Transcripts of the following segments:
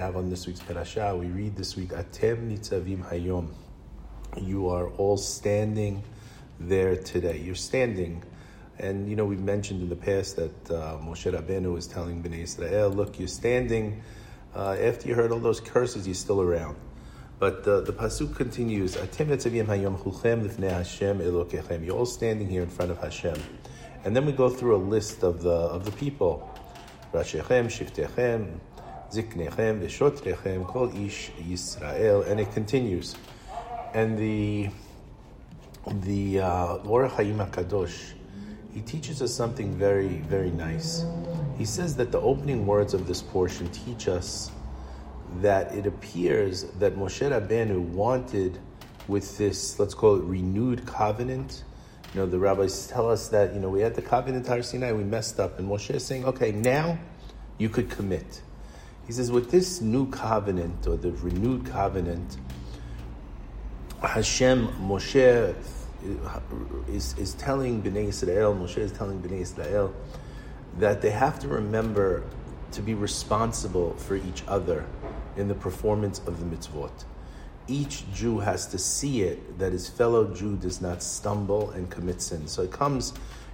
have on this week's parasha. We read this week, Atem nitzavim hayom. You are all standing there today. You're standing. And, you know, we've mentioned in the past that uh, Moshe Rabbeinu was telling Bnei Israel, look, you're standing. Uh, after you heard all those curses, you're still around. But uh, the pasuk continues, Atem nitzavim hayom chulchem lifnei Hashem elokechem. You're all standing here in front of Hashem. And then we go through a list of the, of the people. Rashechem, Shiftechem, Ziknechem, Veshotrechem, Kol Ish Yisrael, and it continues. And the the uh, Ohr HaChaim Kadosh, he teaches us something very, very nice. He says that the opening words of this portion teach us that it appears that Moshe Rabbeinu wanted with this, let's call it renewed covenant. You know, the rabbis tell us that, you know, we had the covenant Har Sinai, we messed up, and Moshe is saying, okay, now you could commit. He says, with this new covenant or the renewed covenant, Hashem, Moshe is, is telling Bnei Israel, Moshe is telling Bnei Israel that they have to remember to be responsible for each other in the performance of the mitzvot. Each Jew has to see it that his fellow Jew does not stumble and commit sin. So it comes,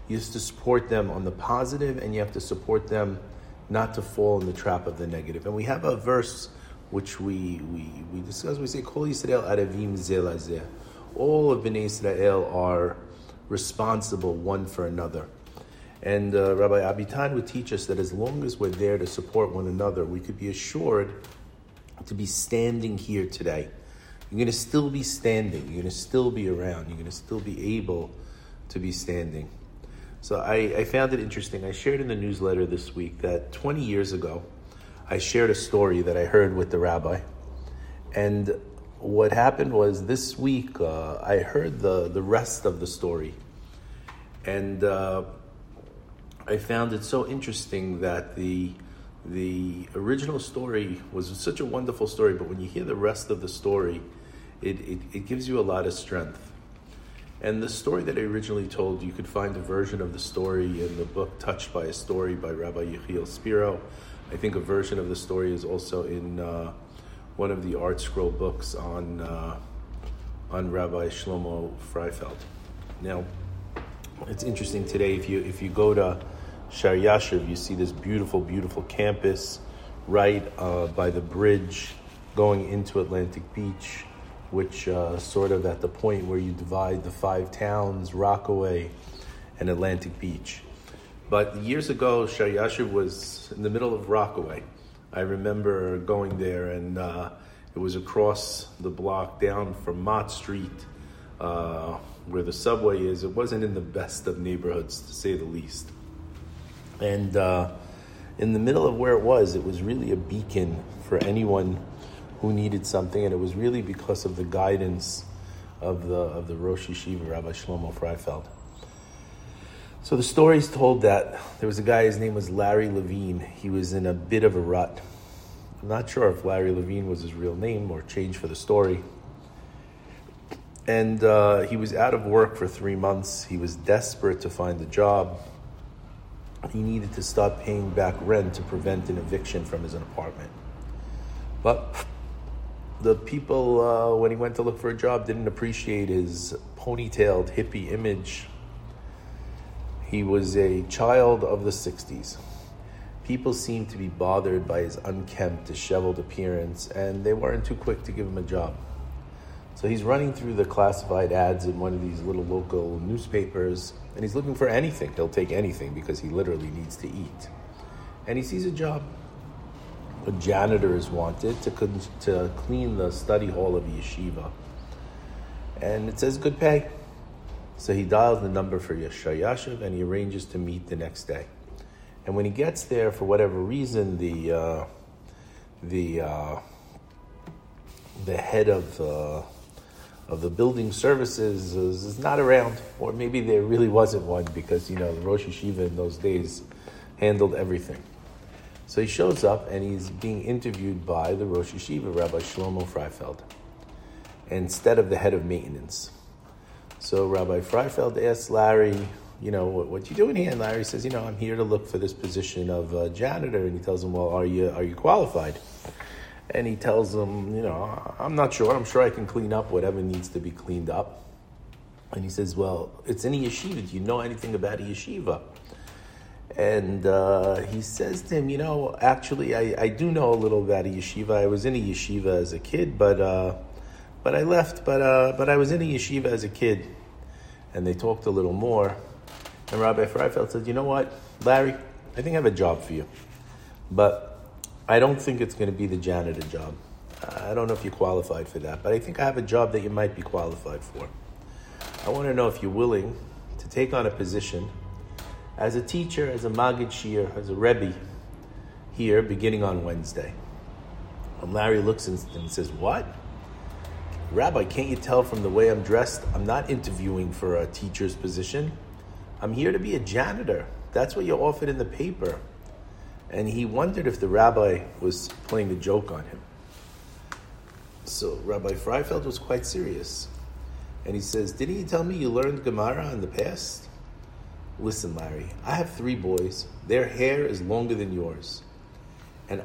you have to support them on the positive and you have to support them not to fall in the trap of the negative. And we have a verse which we we, we discuss. We say, Kol Yisrael Arevim. All of Bnei Israel are responsible one for another. And uh, Rabbi Abitan would teach us that as long as we're there to support one another, we could be assured to be standing here today. You're going to still be standing. You're going to still be around. You're going to still be able to be standing. So I, I, found it interesting. I shared in the newsletter this week that 20 years ago, I shared a story that I heard with the rabbi. And what happened was this week, uh, I heard the, the rest of the story. And uh, I found it so interesting that the, the original story was such a wonderful story, but when you hear the rest of the story, it, it, it gives you a lot of strength. And the story that I originally told, you could find a version of the story in the book Touched by a Story by Rabbi Yechiel Spero. I think a version of the story is also in uh, one of the ArtScroll books on, uh, on Rabbi Shlomo Freifeld. Now, it's interesting today, if you, if you go to Sh'or Yoshuv, you see this beautiful, beautiful campus right uh, by the bridge going into Atlantic Beach which uh, sort of at the point where you divide the five towns, Rockaway and Atlantic Beach. But years ago, Sh'or Yoshuv was in the middle of Rockaway. I remember going there, and uh, it was across the block down from Mott Street, uh, where the subway is. It wasn't in the best of neighborhoods, to say the least. And uh, in the middle of where it was, it was really a beacon for anyone who needed something, and it was really because of the guidance of the of the Rosh Yeshiva, Rabbi Shlomo Freifeld. So the story is told that there was a guy, his name was Larry Levine. He was in a bit of a rut. I'm not sure if Larry Levine was his real name or changed for the story. And uh, he was out of work for three months. He was desperate to find a job. He needed to start paying back rent to prevent an eviction from his apartment. But the people, uh, when he went to look for a job, didn't appreciate his ponytailed hippie image. He was a child of the 60s. People seemed to be bothered by his unkempt, disheveled appearance, and they weren't too quick to give him a job. So he's running through the classified ads in one of these little local newspapers, and he's looking for anything. He'll take anything because he literally needs to eat. And he sees a job a janitor is wanted to, to clean the study hall of yeshiva. And it says good pay. So he dials the number for Yeshar Yashiv and he arranges to meet the next day. And when he gets there, for whatever reason, the uh, the uh, the head of uh, of the building services is, is, not around, or maybe there really wasn't one because you know the Rosh Yeshiva in those days handled everything. So he shows up and he's being interviewed by the Rosh Yeshiva, Rabbi Shlomo Freifeld, instead of the head of maintenance. So Rabbi Freifeld asks Larry, you know, what, what you doing here? And Larry says, you know, I'm here to look for this position of uh, janitor. And he tells him, well, are you, are you qualified? And he tells him, you know, I'm not sure. I'm sure I can clean up whatever needs to be cleaned up. And he says, well, it's in a yeshiva. Do you know anything about a yeshiva? And uh, he says to him, you know, actually, I, I do know a little about a yeshiva. I was in a yeshiva as a kid, but uh, but I left. But uh, but I was in a yeshiva as a kid, and they talked a little more. And Rabbi Freifeld said, you know what, Larry, I think I have a job for you, but I don't think it's going to be the janitor job. I don't know if you're qualified for that, but I think I have a job that you might be qualified for. I want to know if you're willing to take on a position as a teacher, as a Maggid Shiur, as a Rebbe here beginning on Wednesday. And Larry looks and says, What? Rabbi, can't you tell from the way I'm dressed? I'm not interviewing for a teacher's position. I'm here to be a janitor. That's what you offered in the paper. And he wondered if the rabbi was playing a joke on him. So Rabbi Freifeld was quite serious. And he says, Didn't you tell me you learned Gemara in the past? Listen, Larry, I have three boys. Their hair is longer than yours. And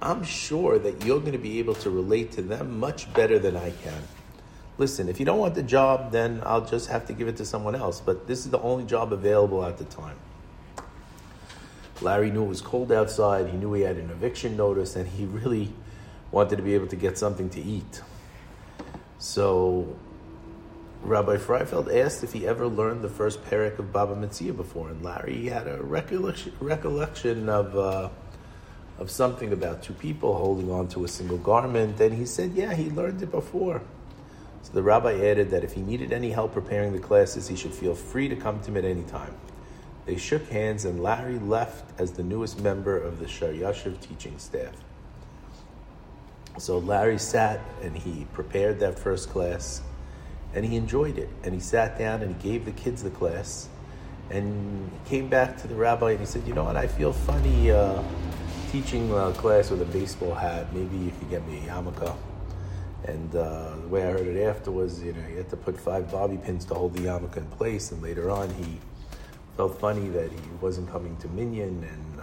I'm sure that you're going to be able to relate to them much better than I can. Listen, if you don't want the job, then I'll just have to give it to someone else. But this is the only job available at the time. Larry knew it was cold outside. He knew he had an eviction notice, and he really wanted to be able to get something to eat. So Rabbi Freifeld asked if he ever learned the first parak of Baba Metzia before, and Larry had a recollection, recollection of uh, of something about two people holding on to a single garment, and he said, "Yeah, he learned it before." So the rabbi added that if he needed any help preparing the classes, he should feel free to come to him at any time. They shook hands, and Larry left as the newest member of the Sh'or Yoshuv teaching staff. So Larry sat and he prepared that first class and he enjoyed it. And he sat down and he gave the kids the class. And he came back to the rabbi and he said, You know what? I feel funny uh, teaching a class with a baseball hat. Maybe you could get me a yarmulke. And uh, the way I heard it after was, you know, he had to put five bobby pins to hold the yarmulke in place. And later on, he felt funny that he wasn't coming to minyan and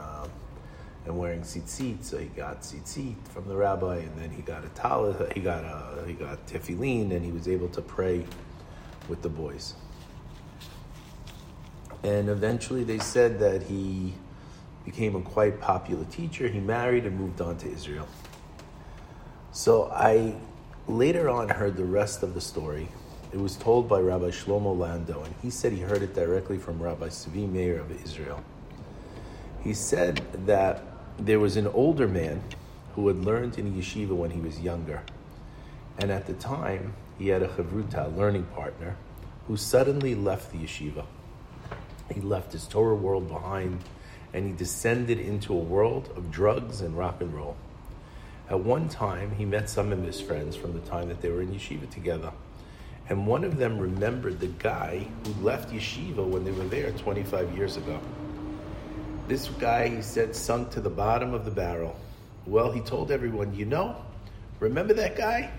and wearing tzitzit, so he got tzitzit from the rabbi, and then he got a talit, he got a, he got tefillin, and he was able to pray with the boys. And eventually, they said that he became a quite popular teacher. He married and moved on to Israel. So I later on heard the rest of the story. It was told by Rabbi Shlomo Landau, and he said he heard it directly from Rabbi Savi Meir of Israel. He said that there was an older man who had learned in yeshiva when he was younger. And at the time, he had a chavruta, learning partner, who suddenly left the yeshiva. He left his Torah world behind and he descended into a world of drugs and rock and roll. At one time, he met some of his friends from the time that they were in yeshiva together. And one of them remembered the guy who left yeshiva when they were there 25 years ago. This guy, he said, sunk to the bottom of the barrel. Well, he told everyone, you know, remember that guy?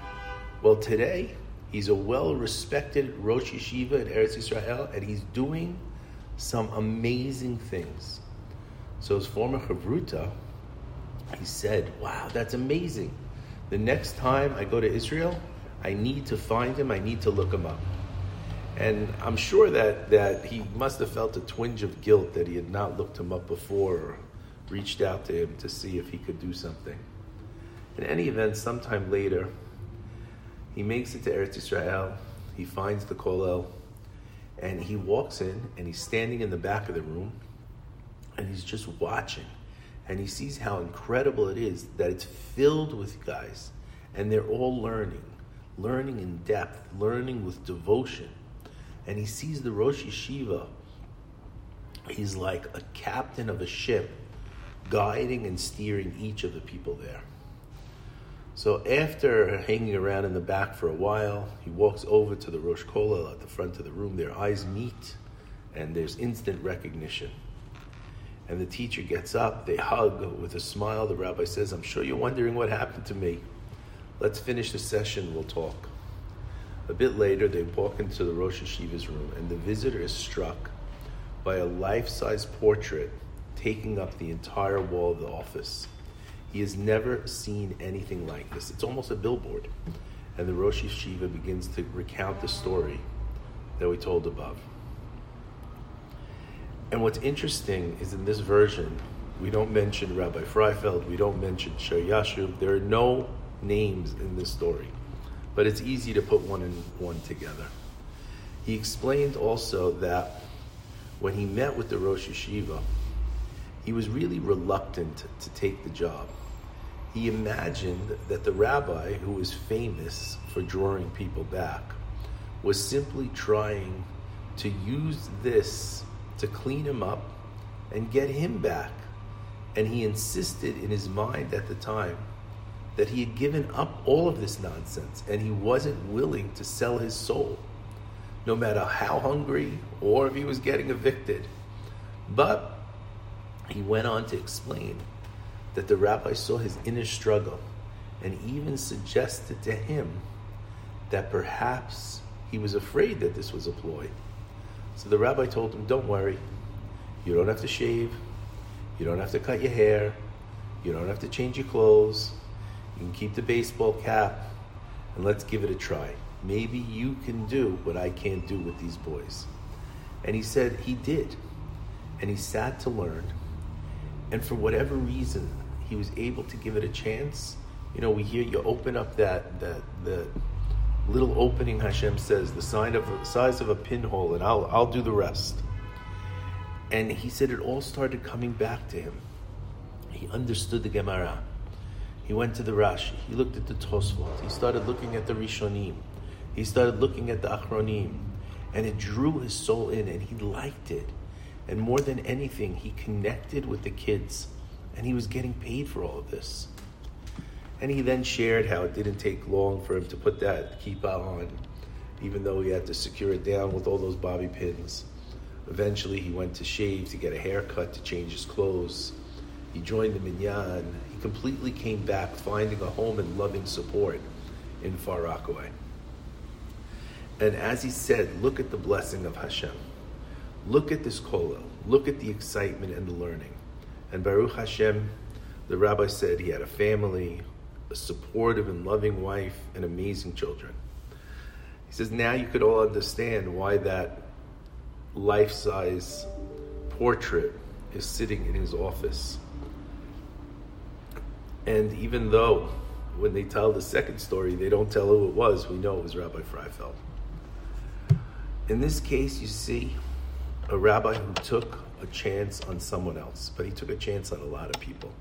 Well, today, he's a well respected Rosh Yeshiva in Eretz Israel, and he's doing some amazing things. So his former Chavruta, he said, wow, that's amazing. The next time I go to Israel, I need to find him, I need to look him up. And I'm sure that, that he must have felt a twinge of guilt that he had not looked him up before or reached out to him to see if he could do something. In any event, sometime later, he makes it to Eretz Israel. He finds the kollel, and he walks in, and he's standing in the back of the room, and he's just watching, and he sees how incredible it is that it's filled with guys, and they're all learning, learning in depth, learning with devotion and he sees the Rosh Yeshiva. He's like a captain of a ship, guiding and steering each of the people there. So after hanging around in the back for a while, he walks over to the Rosh Kollel at the front of the room. Their eyes meet, and there's instant recognition. And the teacher gets up, they hug with a smile. The rabbi says, I'm sure you're wondering what happened to me. Let's finish the session, we'll talk. A bit later, they walk into the Rosh Yeshiva's room, and the visitor is struck by a life size portrait taking up the entire wall of the office. He has never seen anything like this. It's almost a billboard. And the Rosh Yeshiva begins to recount the story that we told above. And what's interesting is in this version, we don't mention Rabbi Freifeld, we don't mention Sh'or Yoshuv. There are no names in this story, but it's easy to put one and one together. He explained also that when he met with the Rosh Yeshiva, he was really reluctant to take the job. He imagined that the rabbi, who was famous for drawing people back, was simply trying to use this to clean him up and get him back. And he insisted in his mind at the time that he had given up all of this nonsense and he wasn't willing to sell his soul, no matter how hungry or if he was getting evicted. But he went on to explain that the rabbi saw his inner struggle and even suggested to him that perhaps he was afraid that this was a ploy. So the rabbi told him, Don't worry, you don't have to shave, you don't have to cut your hair, you don't have to change your clothes, you can keep the baseball cap, and let's give it a try. Maybe you can do what I can't do with these boys. And he said he did. And he sat to learn. And for whatever reason, he was able to give it a chance. You know, we hear you open up that that the little opening Hashem says, the sign of size of a pinhole, and I'll I'll do the rest. And he said it all started coming back to him. He understood the Gemara. He went to the Rashi. He looked at the Tosfot. He started looking at the Rishonim. He started looking at the Achronim. And it drew his soul in, and he liked it. And more than anything, he connected with the kids. And he was getting paid for all of this. And he then shared how it didn't take long for him to put that kippah on, even though he had to secure it down with all those bobby pins. Eventually, he went to shave, to get a haircut, to change his clothes. He joined the minyan. Completely came back, finding a home and loving support in Far Rockaway. And as he said, look at the blessing of Hashem. Look at this kollel. Look at the excitement and the learning. And Baruch Hashem, the rabbi said he had a family, a supportive and loving wife, and amazing children. He says, now you could all understand why that life size portrait is sitting in his office. And even though when they tell the second story, they don't tell who it was, we know it was Rabbi Freifeld. In this case, you see a rabbi who took a chance on someone else, but he took a chance on a lot of people.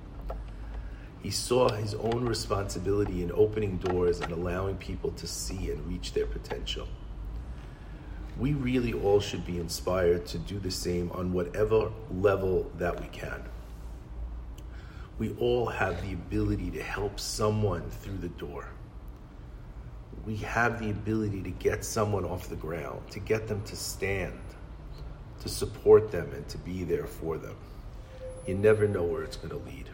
He saw his own responsibility in opening doors and allowing people to see and reach their potential. We really all should be inspired to do the same on whatever level that we can. We all have the ability to help someone through the door. We have the ability to get someone off the ground, to get them to stand, to support them, and to be there for them. You never know where it's going to lead.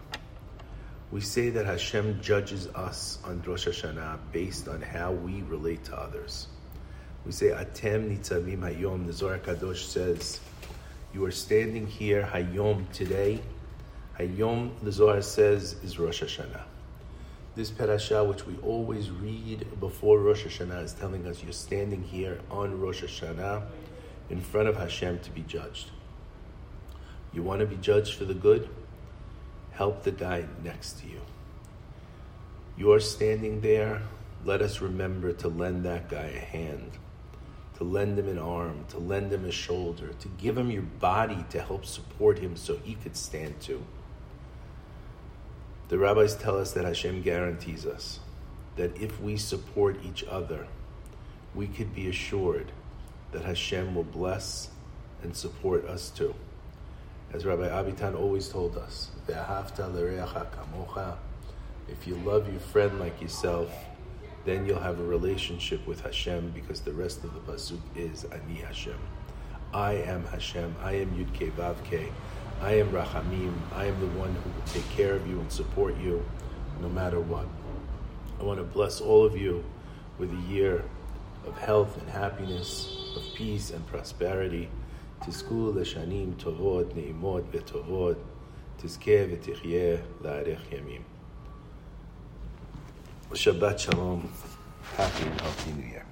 We say that Hashem judges us on Rosh Hashanah based on how we relate to others. We say, Atem nitzavim hayom. The Zohar Kadosh says, you are standing here hayom today. Hayom, the Zohar says, is Rosh Hashanah. This parasha, which we always read before Rosh Hashanah, is telling us you're standing here on Rosh Hashanah in front of Hashem to be judged. You want to be judged for the good? help the guy next to you. You're standing there, let us remember to lend that guy a hand, to lend him an arm, to lend him a shoulder, to give him your body to help support him so he could stand too. The rabbis tell us that Hashem guarantees us that if we support each other, we could be assured that Hashem will bless and support us too. As Rabbi Avitan always told us, if you love your friend like yourself, then you'll have a relationship with Hashem because the rest of the pasuk is Ani Hashem. I am Hashem. I am Yud Vavke. I am Rachamim. I am the one who will take care of you and support you no matter what. I want to bless all of you with a year of health and happiness, of peace and prosperity. תזכו לשנים טובות, נעימות וטובות, תזכה ותחיה לארך ימים. Shabbat Shalom. Happy and healthy New Year.